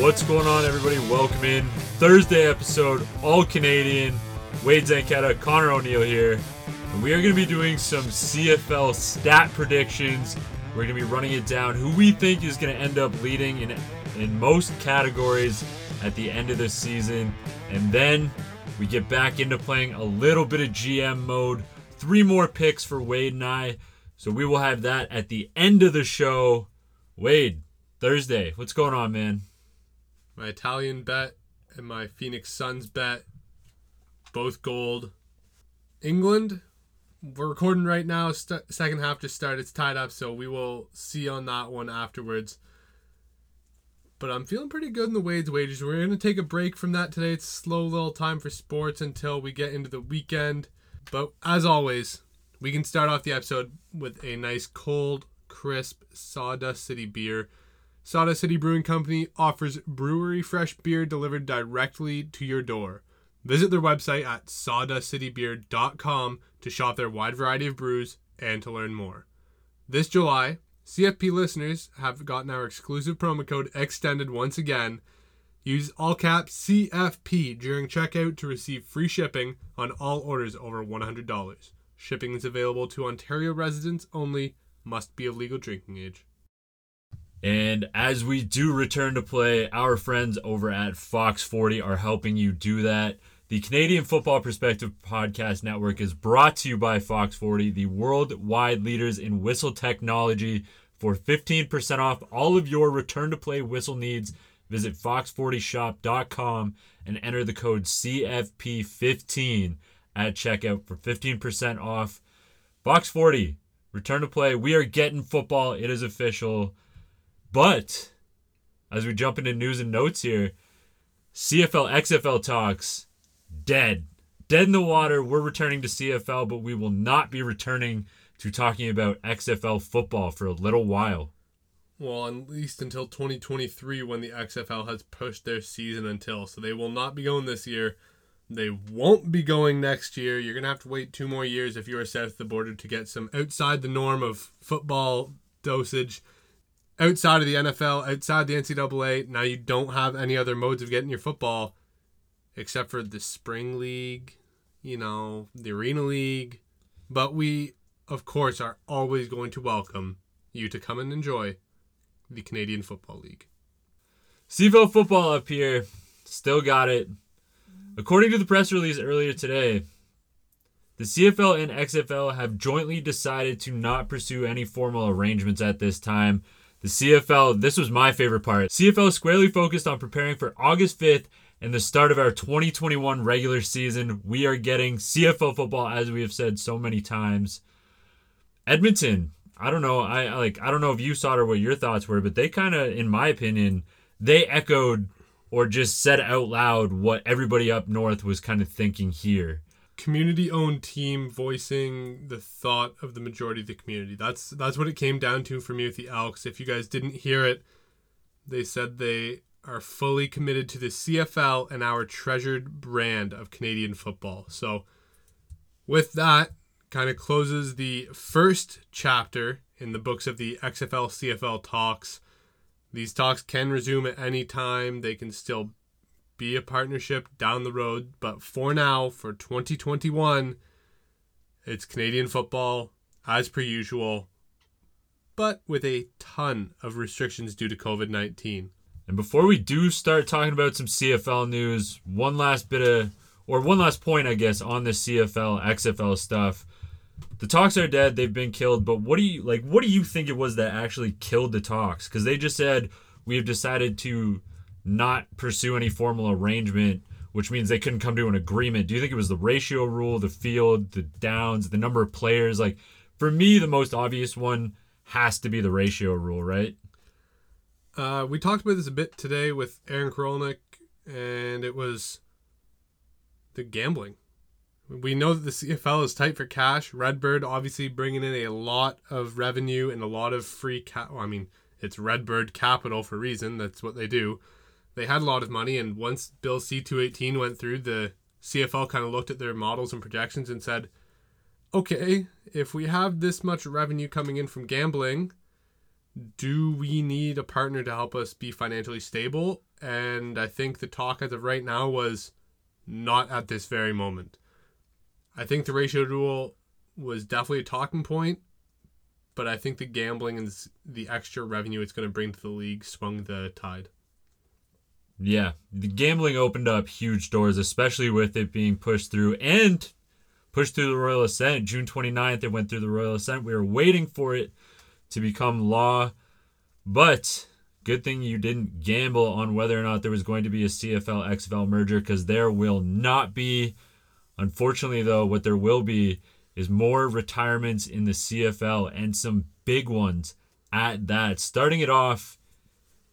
What's going on, everybody? Welcome in. Thursday episode, all Canadian. Wade Zanketta, Connor O'Neill here. And we are going to be doing some CFL stat predictions. We're going to be running it down who we think is going to end up leading in, in most categories at the end of the season. And then we get back into playing a little bit of GM mode. Three more picks for Wade and I. So we will have that at the end of the show. Wade, Thursday, what's going on, man? My Italian bet and my Phoenix Suns bet, both gold. England, we're recording right now. St- second half just started. It's tied up, so we will see on that one afterwards. But I'm feeling pretty good in the Wade's wages. We're going to take a break from that today. It's slow little time for sports until we get into the weekend. But as always, we can start off the episode with a nice cold, crisp Sawdust City beer. Sawdust City Brewing Company offers brewery fresh beer delivered directly to your door. Visit their website at sawdustcitybeer.com to shop their wide variety of brews and to learn more. This July, CFP listeners have gotten our exclusive promo code extended once again. Use all caps CFP during checkout to receive free shipping on all orders over $100. Shipping is available to Ontario residents only, must be of legal drinking age. And as we do return to play, our friends over at Fox 40 are helping you do that. The Canadian Football Perspective Podcast Network is brought to you by Fox 40, the worldwide leaders in whistle technology. For 15% off all of your return to play whistle needs, visit fox40shop.com and enter the code CFP15 at checkout for 15% off. Fox 40, return to play. We are getting football. It is official. But as we jump into news and notes here, CFL XFL talks dead. Dead in the water. We're returning to CFL, but we will not be returning to talking about XFL football for a little while. Well, at least until 2023 when the XFL has pushed their season until. So they will not be going this year. They won't be going next year. You're going to have to wait two more years if you are south of the border to get some outside the norm of football dosage. Outside of the NFL, outside the NCAA, now you don't have any other modes of getting your football except for the spring league, you know, the arena league. But we, of course, are always going to welcome you to come and enjoy the Canadian Football League. CFL football up here. Still got it. According to the press release earlier today, the CFL and XFL have jointly decided to not pursue any formal arrangements at this time. The CFL, this was my favorite part. CFL squarely focused on preparing for August 5th and the start of our 2021 regular season. We are getting CFL football, as we have said so many times. Edmonton, I don't know. I like. I don't know if you saw it or what your thoughts were, but they kind of, in my opinion, they echoed or just said out loud what everybody up north was kind of thinking here. Community owned team voicing the thought of the majority of the community. That's that's what it came down to for me with the Elks. If you guys didn't hear it, they said they are fully committed to the CFL and our treasured brand of Canadian football. So, with that, kind of closes the first chapter in the books of the XFL CFL talks. These talks can resume at any time. They can still be a partnership down the road, but for now, for 2021, it's Canadian football as per usual, but with a ton of restrictions due to COVID 19. And before we do start talking about some CFL news, one last bit of, or one last point, I guess, on the CFL, XFL stuff. The talks are dead; they've been killed. But what do you like? What do you think it was that actually killed the talks? Because they just said we have decided to not pursue any formal arrangement, which means they couldn't come to an agreement. Do you think it was the ratio rule, the field, the downs, the number of players? Like, for me, the most obvious one has to be the ratio rule, right? Uh, we talked about this a bit today with Aaron Korolnik, and it was the gambling. We know that the CFL is tight for cash. Redbird obviously bringing in a lot of revenue and a lot of free cap. Well, I mean, it's Redbird Capital for a reason. That's what they do. They had a lot of money, and once Bill C two eighteen went through, the CFL kind of looked at their models and projections and said, "Okay, if we have this much revenue coming in from gambling, do we need a partner to help us be financially stable? And I think the talk as of right now was not at this very moment. I think the ratio rule was definitely a talking point, but I think the gambling and the extra revenue it's going to bring to the league swung the tide. Yeah, the gambling opened up huge doors, especially with it being pushed through and pushed through the Royal Assent. June 29th, it went through the Royal Assent. We were waiting for it to become law, but good thing you didn't gamble on whether or not there was going to be a CFL XFL merger because there will not be. Unfortunately, though, what there will be is more retirements in the CFL and some big ones at that. Starting it off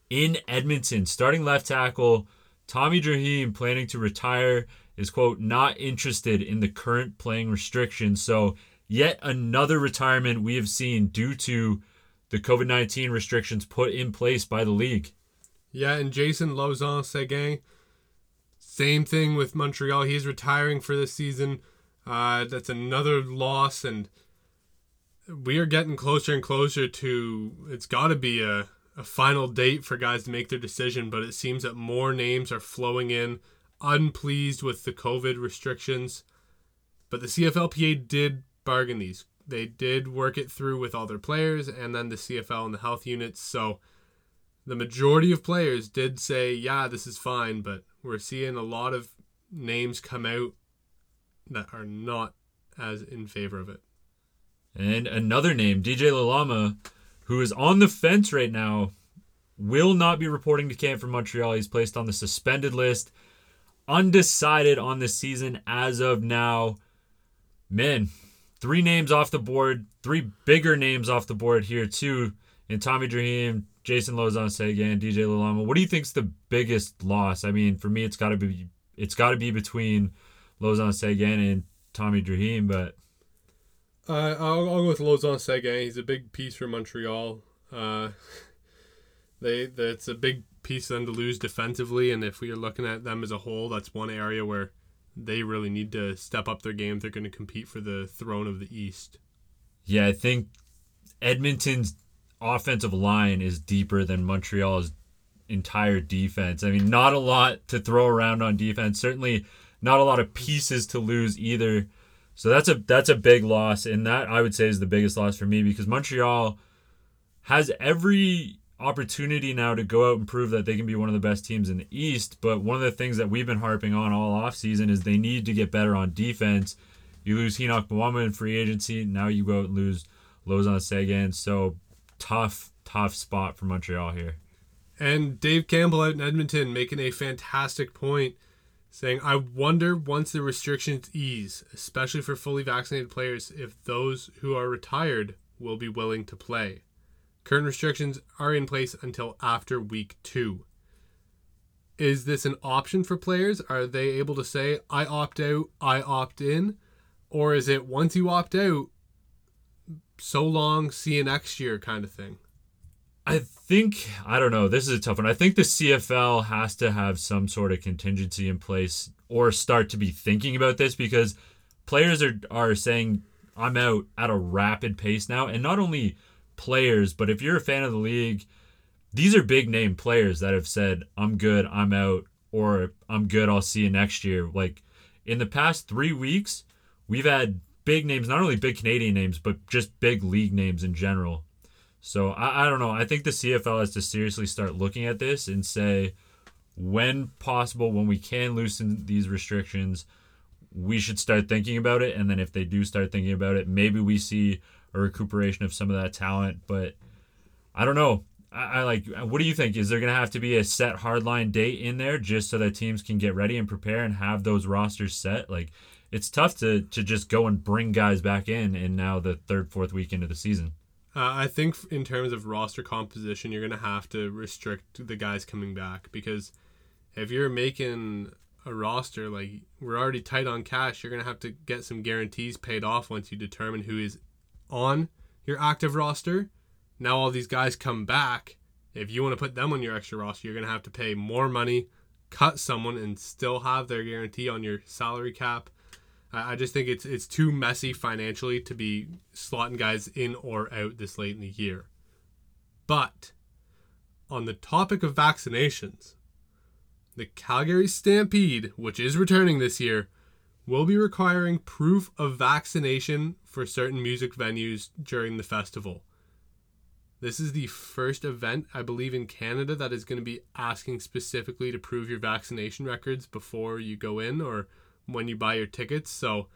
in Edmonton, starting left tackle Tommy Draheim planning to retire is quote not interested in the current playing restrictions. So yet another retirement we have seen due to the COVID nineteen restrictions put in place by the league. Yeah, and Jason Lauzon Seguin, same thing with Montreal. He's retiring for this season. Uh, that's another loss, and we are getting closer and closer to. It's got to be a a final date for guys to make their decision, but it seems that more names are flowing in, unpleased with the COVID restrictions. But the CFLPA did bargain these. They did work it through with all their players and then the CFL and the health units. So the majority of players did say, yeah, this is fine, but we're seeing a lot of names come out that are not as in favor of it. And another name, DJ Lalama, who is on the fence right now, will not be reporting to camp for Montreal. He's placed on the suspended list, undecided on the season as of now. Man, three names off the board, three bigger names off the board here too. And Tommy Draheim, Jason Lauzon Seguin, DJ Lalama. What do you think's the biggest loss? I mean, for me, it's got to be it's got to be between Lauzon Seguin and Tommy Draheim, but uh, I'll, I'll go with Lauzon Seguin. He's a big piece for Montreal. Uh, they that's a big piece for them to lose defensively, and if we are looking at them as a whole, that's one area where they really need to step up their game. They're going to compete for the throne of the East. Yeah, I think Edmonton's offensive line is deeper than Montreal's entire defense. I mean, not a lot to throw around on defense. Certainly not a lot of pieces to lose either. So that's a that's a big loss, and that I would say is the biggest loss for me because Montreal has every opportunity now to go out and prove that they can be one of the best teams in the East. But one of the things that we've been harping on all offseason is they need to get better on defense. You lose Henoc Muamba in free agency. Now you go out and lose Lauzon Seguin. So tough, tough spot for Montreal here. And Dave Campbell out in Edmonton making a fantastic point saying, I wonder once the restrictions ease, especially for fully vaccinated players, if those who are retired will be willing to play. Current restrictions are in place until after week two. Is this an option for players? Are they able to say, I opt out, I opt in? Or is it once you opt out, so long, see you next year kind of thing? I think I don't know. This is a tough one. I think the CFL has to have some sort of contingency in place or start to be thinking about this because players are are saying I'm out at a rapid pace now, and not only players, but if you're a fan of the league, these are big name players that have said I'm good, I'm out, or I'm good, I'll see you next year. Like in the past three weeks, we've had big names, not only big Canadian names, but just big league names in general so I, I don't know. I think the CFL has to seriously start looking at this and say, when possible, when we can loosen these restrictions, we should start thinking about it. And then if they do start thinking about it, maybe we see a recuperation of some of that talent. But I don't know. I, I like. What do you think? Is there going to have to be a set hardline date in there just so that teams can get ready and prepare and have those rosters set? Like, it's tough to to just go and bring guys back in in now the third, fourth week into the season. Uh, I think in terms of roster composition, you're gonna have to restrict the guys coming back because if you're making a roster like we're already tight on cash, you're gonna have to get some guarantees paid off once you determine who is on your active roster. Now all these guys come back. If you want to put them on your extra roster, you're gonna have to pay more money, cut someone, and still have their guarantee on your salary cap. I just think it's it's too messy financially to be slotting guys in or out this late in the year. But on the topic of vaccinations, the Calgary Stampede, which is returning this year, will be requiring proof of vaccination for certain music venues during the festival. This is the first event, I believe, in Canada that is going to be asking specifically to prove your vaccination records before you go in or when you buy your tickets. So,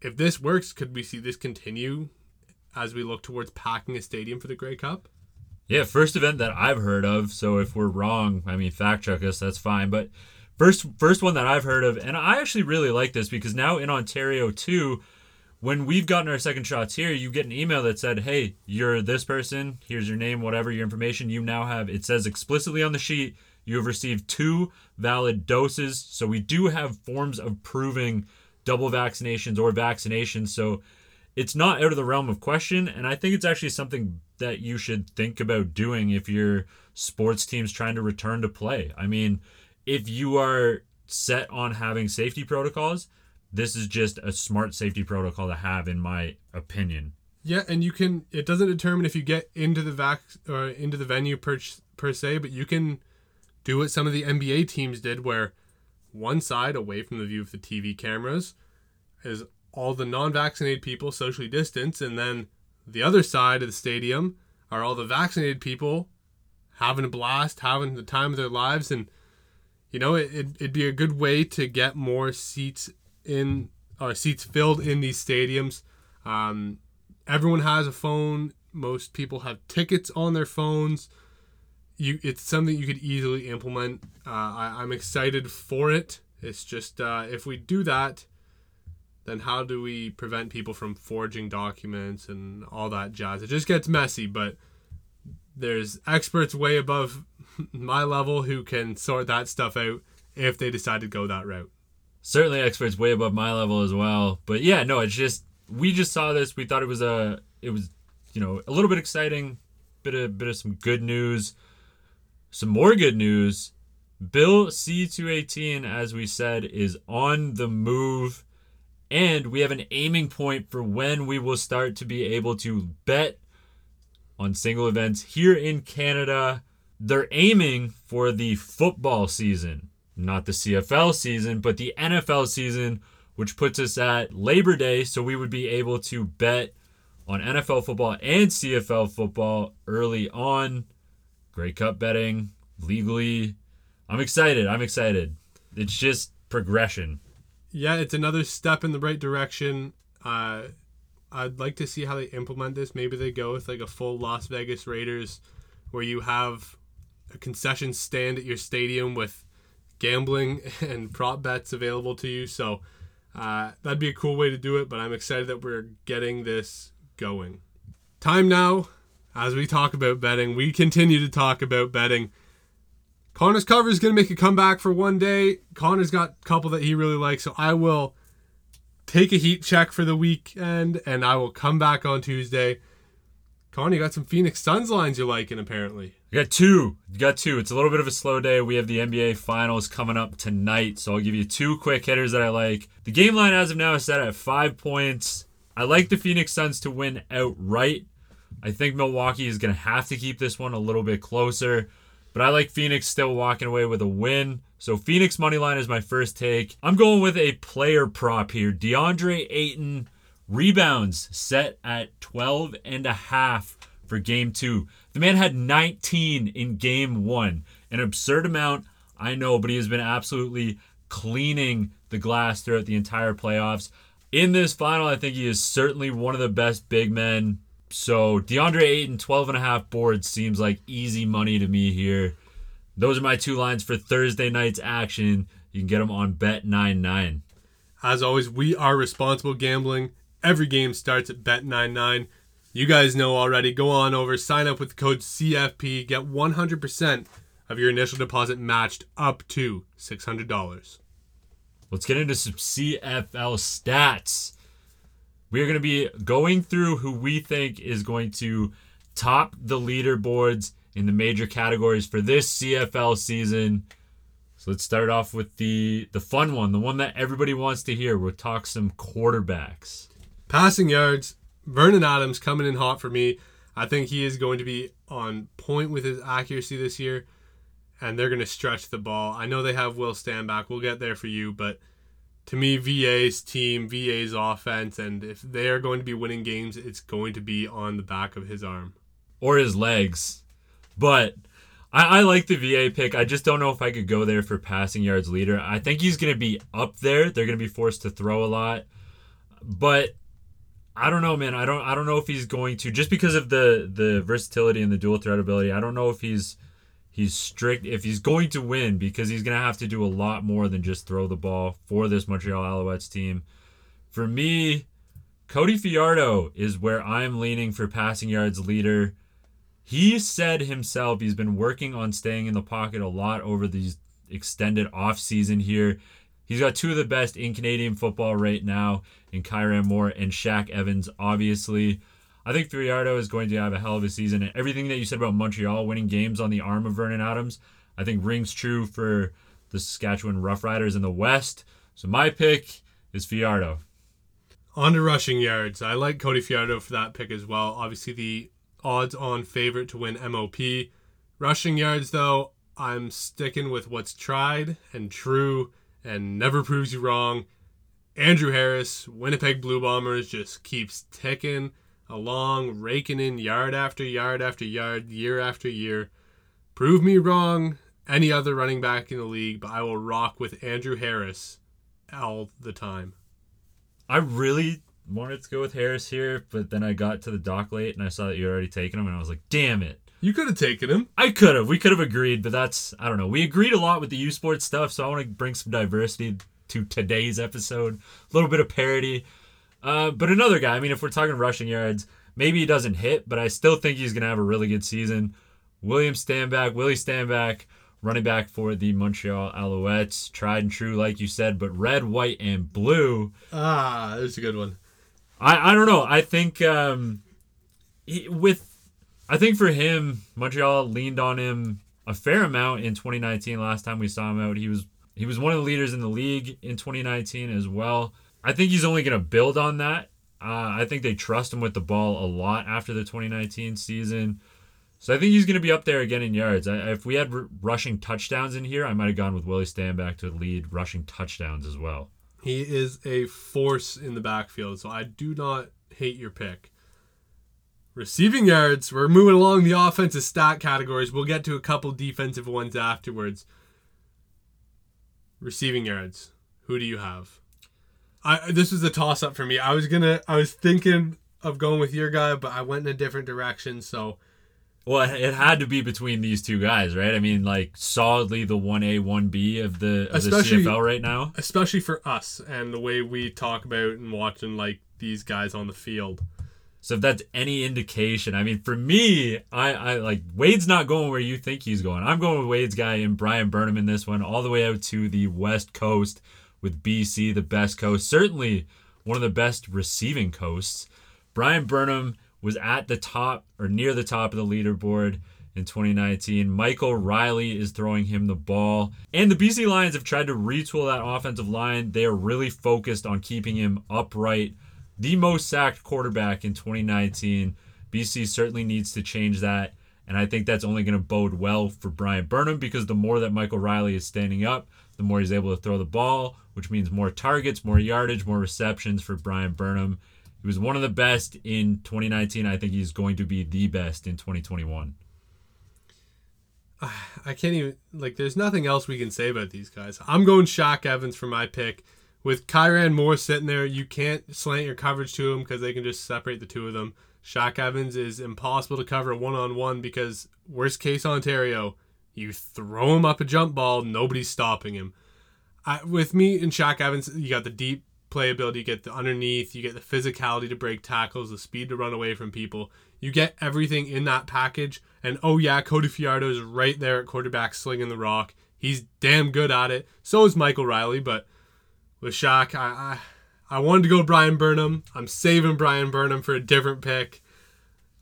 if this works, could we see this continue as we look towards packing a stadium for the Grey Cup? Yeah, first event that I've heard of. So if we're wrong, I mean, fact check us. That's fine. But first, first one that I've heard of, and I actually really like this because now in Ontario too, when we've gotten our second shots here, you get an email that said, "Hey, you're this person. Here's your name, whatever your information. You now have." It says explicitly on the sheet you have received two valid doses. So we do have forms of proving double vaccinations or vaccinations. So it's not out of the realm of question. And I think it's actually something that you should think about doing if your sports team's trying to return to play. I mean, if you are set on having safety protocols, this is just a smart safety protocol to have, in my opinion. Yeah, and you can. It doesn't determine if you get into the vac or into the venue per per se, but you can do what some of the NBA teams did, where one side away from the view of the TV cameras is all the non-vaccinated people socially distanced, and then the other side of the stadium are all the vaccinated people having a blast, having the time of their lives, and you know it, it, it'd be a good way to get more seats in or seats filled in these stadiums. Um, everyone has a phone. Most people have tickets on their phones. You, it's something you could easily implement. Uh, I, I'm excited for it. It's just uh, if we do that, then how do we prevent people from forging documents and all that jazz? It just gets messy, but there's experts way above my level who can sort that stuff out if they decide to go that route. Certainly experts way above my level as well. But yeah, no, it's just we just saw this. We thought it was a it was, you know, a little bit exciting, bit of bit of some good news. Some more good news. Bill C218, as we said, is on the move and we have an aiming point for when we will start to be able to bet on single events here in Canada. They're aiming for the football season, not the CFL season, but the NFL season, which puts us at Labor Day. So we would be able to bet on NFL football and CFL football early on. Grey Cup betting legally. I'm excited. I'm excited. It's just progression yeah, it's another step in the right direction. Uh, I'd like to see how they implement this. Maybe they go with like a full Las Vegas Raiders, where you have a concession stand at your stadium with gambling and prop bets available to you. So uh, that'd be a cool way to do it. But I'm excited that we're getting this going. Time now, as we talk about betting, we continue to talk about betting. Connor's cover is going to make a comeback for one day. Connor's got a couple that he really likes, so I will take a heat check for the weekend and I will come back on Tuesday. Connor, you got some Phoenix Suns lines you're liking apparently. You got two. Got two. It's a little bit of a slow day. We have the NBA Finals coming up tonight, so I'll give you two quick hitters that I like. The game line as of now is set at five points. I like the Phoenix Suns to win outright. I think Milwaukee is going to have to keep this one a little bit closer. But I like Phoenix still walking away with a win. So Phoenix money line is my first take. I'm going with a player prop here. DeAndre Ayton rebounds set at 12 and a half for game 2. The man had 19 in game 1. An absurd amount, I know, but he has been absolutely cleaning the glass throughout the entire playoffs. In this final, I think he is certainly one of the best big men so DeAndre Ayton, 12 and a half boards seems like easy money to me here. Those are my two lines for Thursday night's action. You can get them on Bet99. As always, we are responsible gambling. Every game starts at Bet99. You guys know already. Go on over, sign up with the code CFP, get 100% of your initial deposit matched up to $600. Let's get into some CFL stats. We are going to be going through who we think is going to top the leaderboards in the major categories for this CFL season. So let's start off with the the fun one, the one that everybody wants to hear. We'll talk some quarterbacks. Passing yards, Vernon Adams coming in hot for me. I think he is going to be on point with his accuracy this year, and they're going to stretch the ball. I know they have Will Stanback. We'll get there for you, but to me, VA's team, VA's offense, and if they are going to be winning games, it's going to be on the back of his arm or his legs. But I, I like the VA pick. I just don't know if I could go there for passing yards leader. I think he's going to be up there. They're going to be forced to throw a lot, but I don't know, man. I don't. I don't know if he's going to just because of the the versatility and the dual threat ability. I don't know if he's he's strict if he's going to win because he's going to have to do a lot more than just throw the ball for this Montreal Alouettes team. For me, Cody Fajardo is where I'm leaning for passing yards leader. He said himself he's been working on staying in the pocket a lot over these extended off season here. He's got two of the best in Canadian football right now in Kyran Moore and Shaq Evans, obviously. I think Fajardo is going to have a hell of a season. And everything that you said about Montreal winning games on the arm of Vernon Adams, I think rings true for the Saskatchewan Roughriders in the West. So my pick is Fajardo. On to rushing yards. I like Cody Fajardo for that pick as well. Obviously, the odds on favorite to win MOP. Rushing yards, though, I'm sticking with what's tried and true and never proves you wrong. Andrew Harris, Winnipeg Blue Bombers, just keeps ticking along, raking in yard after yard after yard, year after year. Prove me wrong, any other running back in the league, but I will rock with Andrew Harris all the time. I really wanted to go with Harris here, but then I got to the dock late and I saw that you already taken him, and I was like, damn it. You could have taken him. I could have. We could have agreed, but that's I don't know. We agreed a lot with the U Sports stuff, so I want to bring some diversity to today's episode. A little bit of parody. Uh, but another guy, I mean, if we're talking rushing yards, maybe he doesn't hit, but I still think he's gonna have a really good season. William Stanback, Willie Stanback, running back for the Montreal Alouettes, tried and true, like you said, but red, white, and blue. Ah, that's a good one. I, I don't know. I think um, he, with I think for him, Montreal leaned on him a fair amount in 2019. Last time we saw him out, he was he was one of the leaders in the league in 2019 as well. I think he's only going to build on that. Uh, I think they trust him with the ball a lot after the 2019 season. So I think he's going to be up there again in yards. I, if we had r- rushing touchdowns in here, I might have gone with Willie Stanback to lead rushing touchdowns as well. He is a force in the backfield, so I do not hate your pick. Receiving yards, we're moving along the offensive stat categories. We'll get to a couple defensive ones afterwards. Receiving yards, who do you have? I this was a toss up for me. I was gonna I was thinking of going with your guy, but I went in a different direction, so well, it had to be between these two guys, right? I mean, like solidly the one A, one B of the of the CFL right now, especially for us and the way we talk about and watching like these guys on the field. So if that's any indication, I mean, for me, I, I like Wade's not going where you think he's going. I'm going with Wade's guy and Bryan Burnham in this one, all the way out to the West Coast with BC, the best coast, certainly one of the best receiving coasts. Bryan Burnham was at the top or near the top of the leaderboard in 2019. Michael Reilly is throwing him the ball. And the BC Lions have tried to retool that offensive line. They are really focused on keeping him upright the most sacked quarterback in 2019. BC certainly needs to change that. And I think that's only going to bode well for Bryan Burnham because the more that Michael Reilly is standing up, the more he's able to throw the ball, which means more targets, more yardage, more receptions for Bryan Burnham. He was one of the best in 2019. I think he's going to be the best in 2021. I can't even like. There's nothing else we can say about these guys. I'm going Shaq Evans for my pick with Kyran Moore sitting there, you can't slant your coverage to him because they can just separate the two of them. Shaq Evans is impossible to cover one on one because worst case Ontario, you throw him up a jump ball, nobody's stopping him. I, with me and Shaq Evans, you got the deep playability, you get the underneath, you get the physicality to break tackles, the speed to run away from people. You get everything in that package. And oh yeah, Cody Fajardo is right there at quarterback slinging the rock. He's damn good at it. So is Michael Reilly, but with Shaq. I, I I wanted to go Bryan Burnham. I'm saving Bryan Burnham for a different pick.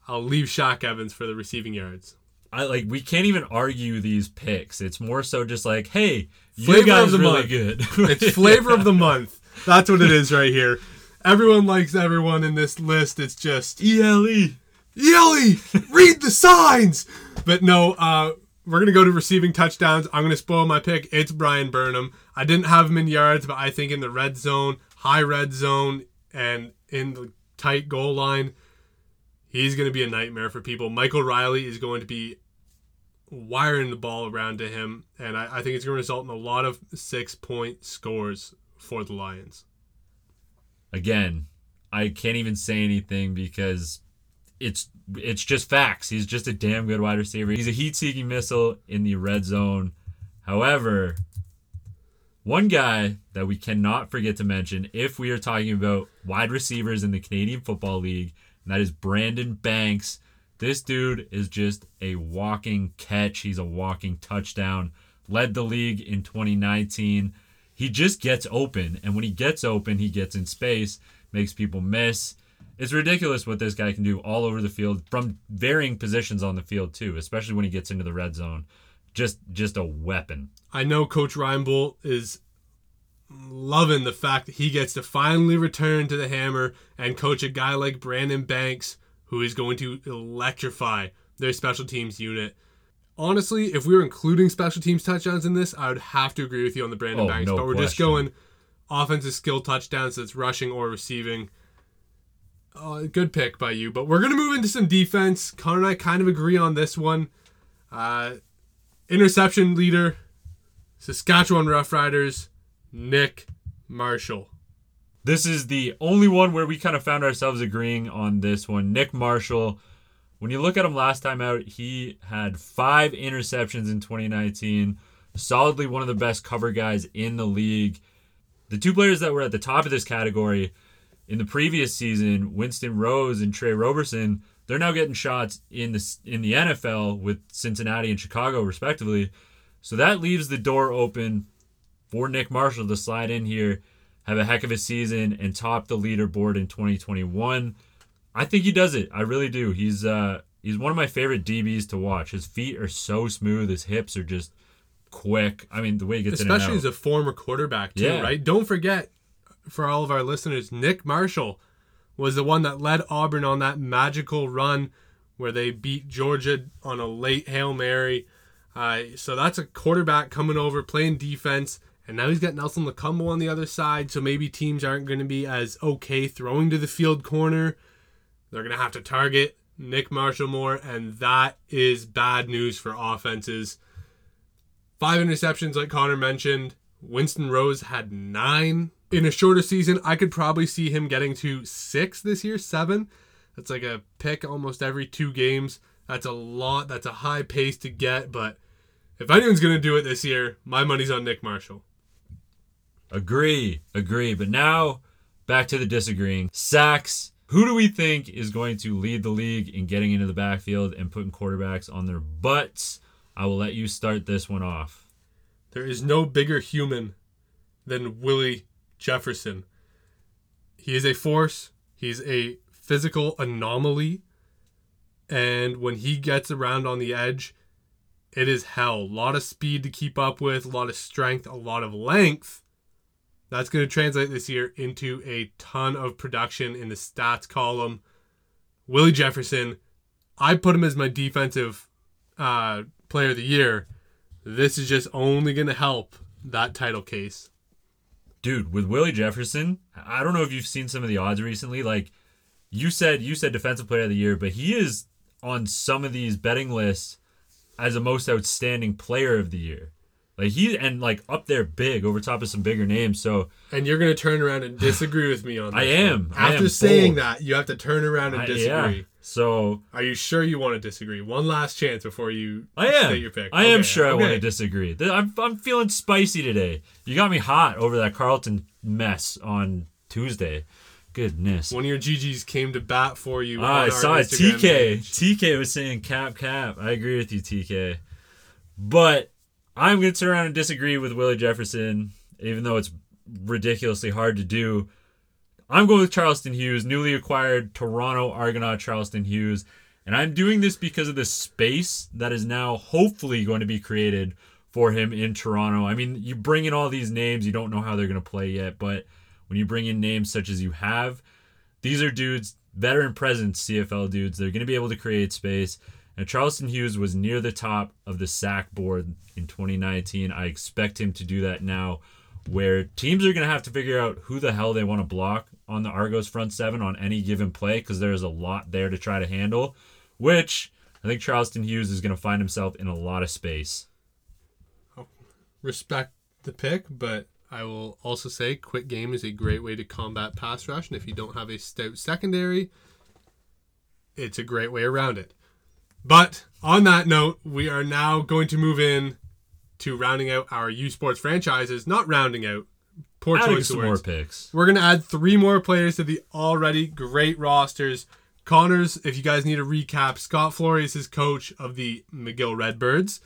I'll leave Shaq Evans for the receiving yards. I like we can't even argue these picks. It's more so just like, hey, flavor you guys really month. good. it's flavor of the month. That's what it is right here. Everyone likes everyone in this list. It's just ELE. Yelly, read the signs. But no, uh, we're gonna go to receiving touchdowns. I'm gonna spoil my pick. It's Bryan Burnham. I didn't have him in yards, but I think in the red zone, high red zone, and in the tight goal line, he's gonna be a nightmare for people. Michael Reilly is going to be wiring the ball around to him, and I, I think it's gonna result in a lot of six point scores for the Lions. Again, I can't even say anything because it's it's just facts. He's just a damn good wide receiver. He's a heat-seeking missile in the red zone. However, one guy that we cannot forget to mention if we are talking about wide receivers in the Canadian Football League, and that is Brandon Banks. This dude is just a walking catch. He's a walking touchdown. Led the league in 2019. He just gets open, and when he gets open, he gets in space, makes people miss it's ridiculous what this guy can do all over the field from varying positions on the field too, especially when he gets into the red zone. Just just a weapon. I know Coach Reinebold is loving the fact that he gets to finally return to the hammer and coach a guy like Brandon Banks who is going to electrify their special teams unit. Honestly, if we were including special teams touchdowns in this, I would have to agree with you on the Brandon Oh, Banks. no but we're just going offensive skill touchdowns that's rushing or receiving. Uh, good pick by you. But we're going to move into some defense. Connor and I kind of agree on this one. Uh, interception leader, Saskatchewan Roughriders, Nick Marshall. This is the only one where we kind of found ourselves agreeing on this one. Nick Marshall, when you look at him last time out, he had five interceptions in 2019. Solidly one of the best cover guys in the league. The two players that were at the top of this category in the previous season, Winston Rose and Tre Roberson, they're now getting shots in the in the NFL with Cincinnati and Chicago respectively. So that leaves the door open for Nick Marshall to slide in here, have a heck of a season, and top the leaderboard in 2021. I think he does it. I really do. He's uh he's one of my favorite DBs to watch. His feet are so smooth. His hips are just quick. I mean, the way he gets Especially in and as a former quarterback, too, Yeah. right? Don't forget, for all of our listeners, Nick Marshall was the one that led Auburn on that magical run where they beat Georgia on a late Hail Mary. Uh, so that's a quarterback coming over, playing defense. And now he's got Nelson Lokombo on the other side, so maybe teams aren't going to be as okay throwing to the field corner. They're going to have to target Nick Marshall more, and that is bad news for offenses. Five interceptions, like Connor mentioned. Winston Rose had nine. In a shorter season, I could probably see him getting to six this year, seven. That's like a pick almost every two games. That's a lot. That's a high pace to get, but if anyone's going to do it this year, my money's on Nick Marshall. Agree, agree. But now back to the disagreeing. Sacks. Who do we think is going to lead the league in getting into the backfield and putting quarterbacks on their butts? I will let you start this one off. There is no bigger human than Willie Jefferson. He is a force. He's a physical anomaly. And when he gets around on the edge, it is hell. A lot of speed to keep up with, a lot of strength, a lot of length. That's going to translate this year into a ton of production in the stats column. Willie Jefferson, I put him as my defensive uh, player of the year. This is just only going to help that title case. Dude, with Willie Jefferson, I don't know if you've seen some of the odds recently. Like you said, you said defensive player of the year, but he is on some of these betting lists as a most outstanding player of the year. Like he and like up there big over top of some bigger names. So And you're going to turn around and disagree with me on this. I am. one. I After am saying bold. that, you have to turn around and I- disagree. yeah. So Are you sure you want to disagree? One last chance before you I am. state your pick. I am Okay, sure I want to disagree. I'm I'm feeling spicy today. You got me hot over that Carlton mess on Tuesday. Goodness. One of your GGs came to bat for you. Ah, I saw it. TK. page. TK was saying cap cap. I agree with you, TK. But I'm going to turn around and disagree with Willie Jefferson, even though it's ridiculously hard to do. I'm going with Charleston Hughes, newly acquired Toronto Argonaut Charleston Hughes. And I'm doing this because of the space that is now hopefully going to be created for him in Toronto. I mean, you bring in all these names, you don't know how they're going to play yet, but when you bring in names such as you have, these are dudes veteran presence CFL dudes. They're going to be able to create space. And Charleston Hughes was near the top of the sack board in 2019. I expect him to do that now, where teams are going to have to figure out who the hell they want to block on the Argos front seven on any given play because there's a lot there to try to handle, which I think Charleston Hughes is going to find himself in a lot of space. Oh, respect the pick, but I will also say quick game is a great way to combat pass rush. And if you don't have a stout secondary, it's a great way around it. But on that note, we are now going to move in to rounding out our U Sports franchises. Not rounding out, poor Adding choice some of more picks. We're gonna add three more players to the already great rosters. Connors, if you guys need a recap, Scott Flory is his coach of the McGill Redbirds.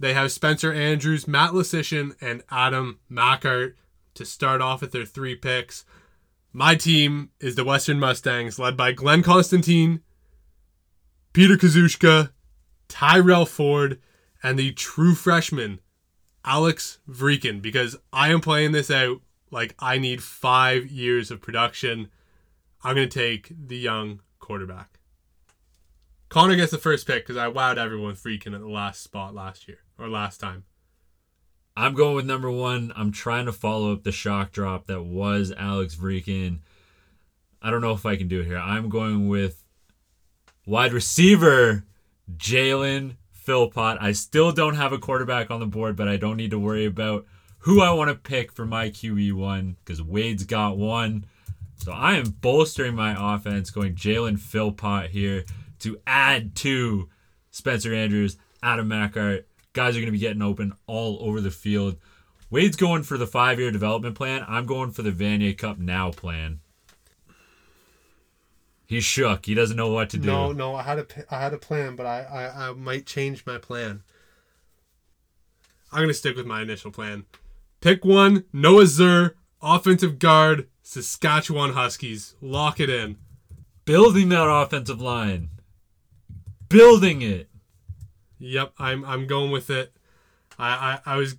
They have Spencer Andrews, Matt Lasician, and Adam Machart to start off with their three picks. My team is the Western Mustangs, led by Glen Constantin, Peter Kazushka, Tyrell Ford, and the true freshman, Alex Vreeken, because I am playing this out like I need five years of production. I'm going to take the young quarterback. Connor gets the first pick because I wowed everyone Vreeken at the last spot last year or last time. I'm going with number one. I'm trying to follow up the shock drop that was Alex Vreeken. I don't know if I can do it here. I'm going with wide receiver Jalen Philpott. I still don't have a quarterback on the board, but I don't need to worry about who I want to pick for my QE one because Wade's got one. So I am bolstering my offense, going Jalen Philpott here to add to Spencer Andrews, Adam Machart. Guys are going to be getting open all over the field. Wade's going for the five year development plan. I'm going for the Vanier Cup now plan. He's shook. He doesn't know what to do. No, no, I had a I had a plan, but I, I, I might change my plan. I'm gonna stick with my initial plan. Pick one, Noah Zerr, offensive guard, Saskatchewan Huskies. Lock it in. Building that offensive line. Building it. Yep, I'm I'm going with it. I I, I was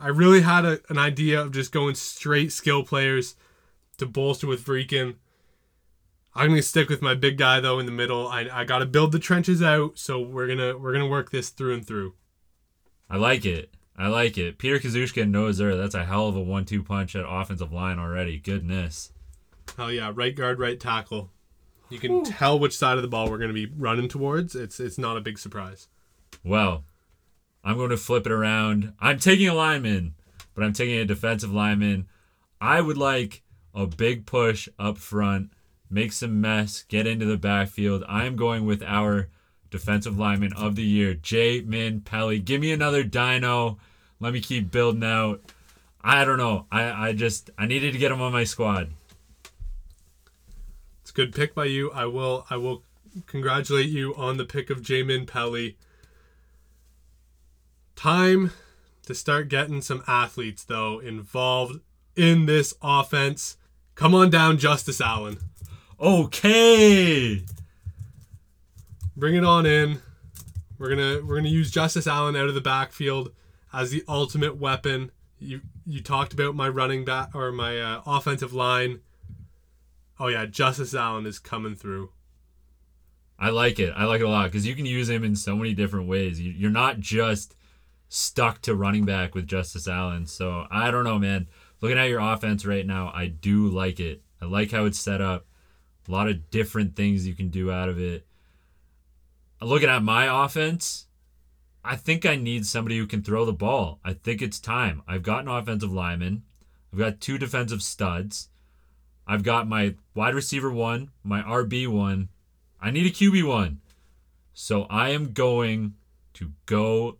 I really had a, an idea of just going straight skill players to bolster with Vreeken. I'm gonna stick with my big guy though in the middle. I, I gotta build the trenches out, so we're gonna we're gonna work this through and through. I like it. I like it. Peter Kazushka and Noah Zerr, that's a hell of a one two punch at offensive line already. Goodness. Oh yeah, right guard, right tackle. You can tell which side of the ball we're gonna be running towards. It's it's not a big surprise. Well, I'm going to flip it around. I'm taking a lineman, but I'm taking a defensive lineman. I would like a big push up front, make some mess, get into the backfield. I am going with our defensive lineman of the year, J. Min Pelly. Give me another dino. Let me keep building out. I don't know. I, I just I needed to get him on my squad. It's a good pick by you. I will I will congratulate you on the pick of Jamin Pelly. Time to start getting some athletes though involved in this offense. Come on down, Justice Allen. Okay. Bring it on in. We're gonna we're gonna use Justice Allen out of the backfield as the ultimate weapon. You you talked about my running back or my uh, offensive line. Oh yeah, Justice Allen is coming through. I like it. I like it a lot because you can use him in so many different ways. You- You're not just stuck to running back with Justice Allen. So I don't know, man. Looking at your offense right now, I do like it. I like how it's set up. A lot of different things you can do out of it. Looking at my offense, I think I need somebody who can throw the ball. I think it's time. I've got an offensive lineman. I've got two defensive studs. I've got my wide receiver one, my RB one. I need a QB one. So I am going to go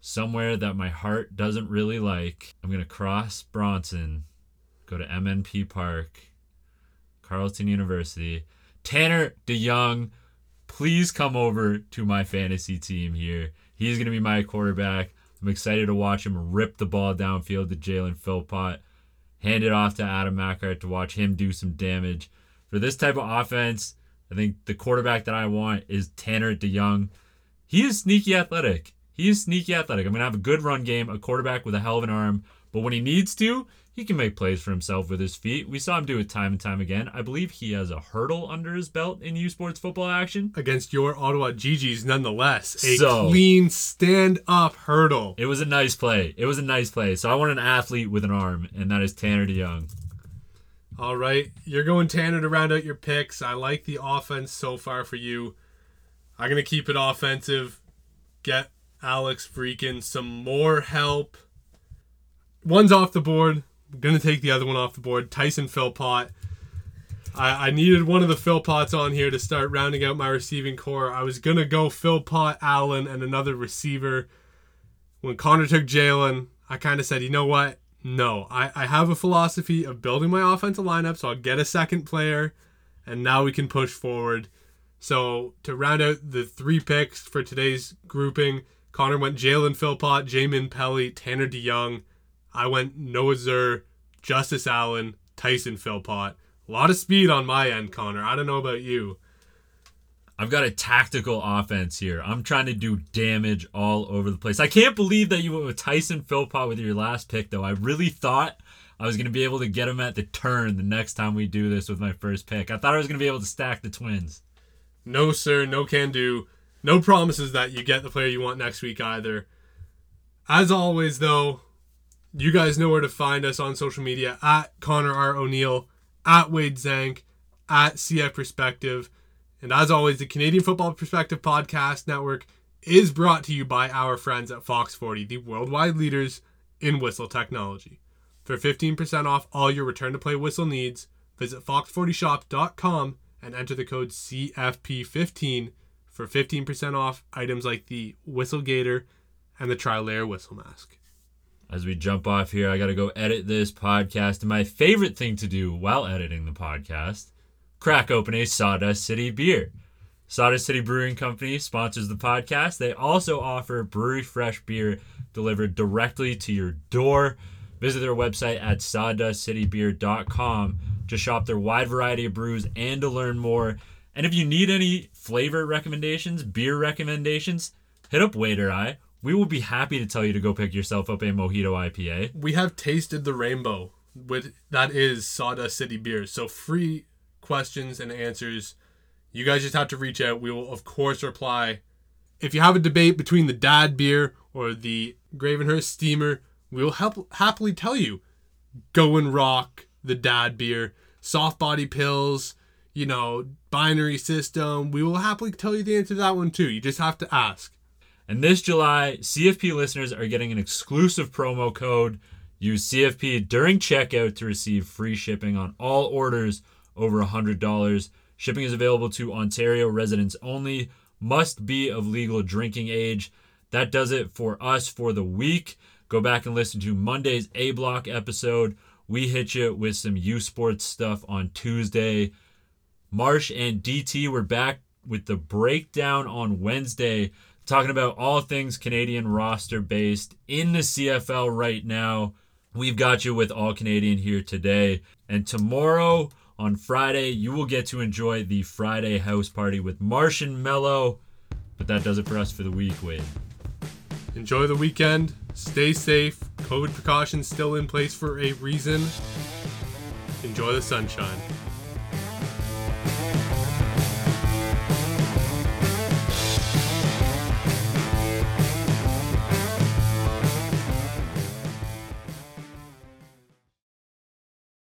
somewhere that my heart doesn't really like. I'm going to cross Bronson, go to MNP Park, Carleton University. Tanner DeYoung, please come over to my fantasy team here. He's going to be my quarterback. I'm excited to watch him rip the ball downfield to Jalen Philpott, hand it off to Adam Machart to watch him do some damage. For this type of offense, I think the quarterback that I want is Tanner DeYoung. He is sneaky athletic. He is sneaky athletic. I'm going to have a good run game, a quarterback with a hell of an arm, But when he needs to, he can make plays for himself with his feet. We saw him do it time and time again. I believe he has a hurdle under his belt in U Sports football action. Against your Ottawa Gee-Gees, nonetheless. A So- clean stand up hurdle. It was a nice play. It was a nice play. So I want an athlete with an arm, and that is Tanner DeYoung. All right, you're going Tanner to round out your picks. I like the offense so far for you. I'm gonna keep it offensive. Get Alex freaking some more help. One's off the board. Gonna take the other one off the board. Tyson Philpott. I, I needed one of the Philpotts on here to start rounding out my receiving corps. I was gonna go Philpott, Allen, and another receiver. When Connor took Jalen, I kind of said, you know what? No, I, I have a philosophy of building my offensive lineup, so I'll get a second player, and now we can push forward. So to round out the three picks for today's grouping, Connor went Jalen Philpott, Jamin Pelly, Tanner DeYoung. I went Noah Zerr, Justice Allen, Tyson Philpott. A lot of speed on my end, Connor. I don't know about you. I've got a tactical offense here. I'm trying to do damage all over the place. I can't believe that you went with Tyson Philpott with your last pick, though. I really thought I was going to be able to get him at the turn the next time we do this with my first pick. I thought I was going to be able to stack the twins. No, sir, no can do. No promises that you get the player you want next week either. As always, though, you guys know where to find us on social media at Connor R. O'Neill, at Wade Zank, at CF Perspective. And as always, the Canadian Football Perspective Podcast Network is brought to you by our friends at Fox 40, the worldwide leaders in whistle technology. For 15% off all your return to play whistle needs, visit fox40shop.com and enter the code CFP15 for 15% off items like the Whistle Gator and the Tri Layer Whistle Mask. As we jump off here, I got to go edit this podcast. And my favorite thing to do while editing the podcast crack open a Sawdust City beer. Sawdust City Brewing Company sponsors the podcast. They also offer brewery fresh beer delivered directly to your door. Visit their website at sawdustcitybeer.com to shop their wide variety of brews and to learn more. And if you need any flavor recommendations, beer recommendations, hit up Waiter I. We will be happy to tell you to go pick yourself up a Mojito IPA. We have tasted the rainbow with that is Sawdust City beer. So free questions and answers. You guys just have to reach out. We will of course reply. If you have a debate between the dad beer or the Gravenhurst steamer, we will help happily tell you. Go and rock the dad beer, soft body pills, you know, binary system. We will happily tell you the answer to that one too. You just have to ask. And this July, CFP listeners are getting an exclusive promo code. Use CFP during checkout to receive free shipping on all orders over $100. Shipping is available to Ontario residents only, must be of legal drinking age. That does it for us for the week. Go back and listen to Monday's A Block episode. We hit you with some U Sports stuff on Tuesday. Marsh and DT were back with the breakdown on Wednesday, talking about all things Canadian roster based in the CFL right now. We've got you with All Canadian here today. And tomorrow on Friday, you will get to enjoy the Friday house party with Martian Mello. But that does it for us for the week, Wade. Enjoy the weekend. Stay safe. COVID precautions still in place for a reason. Enjoy the sunshine.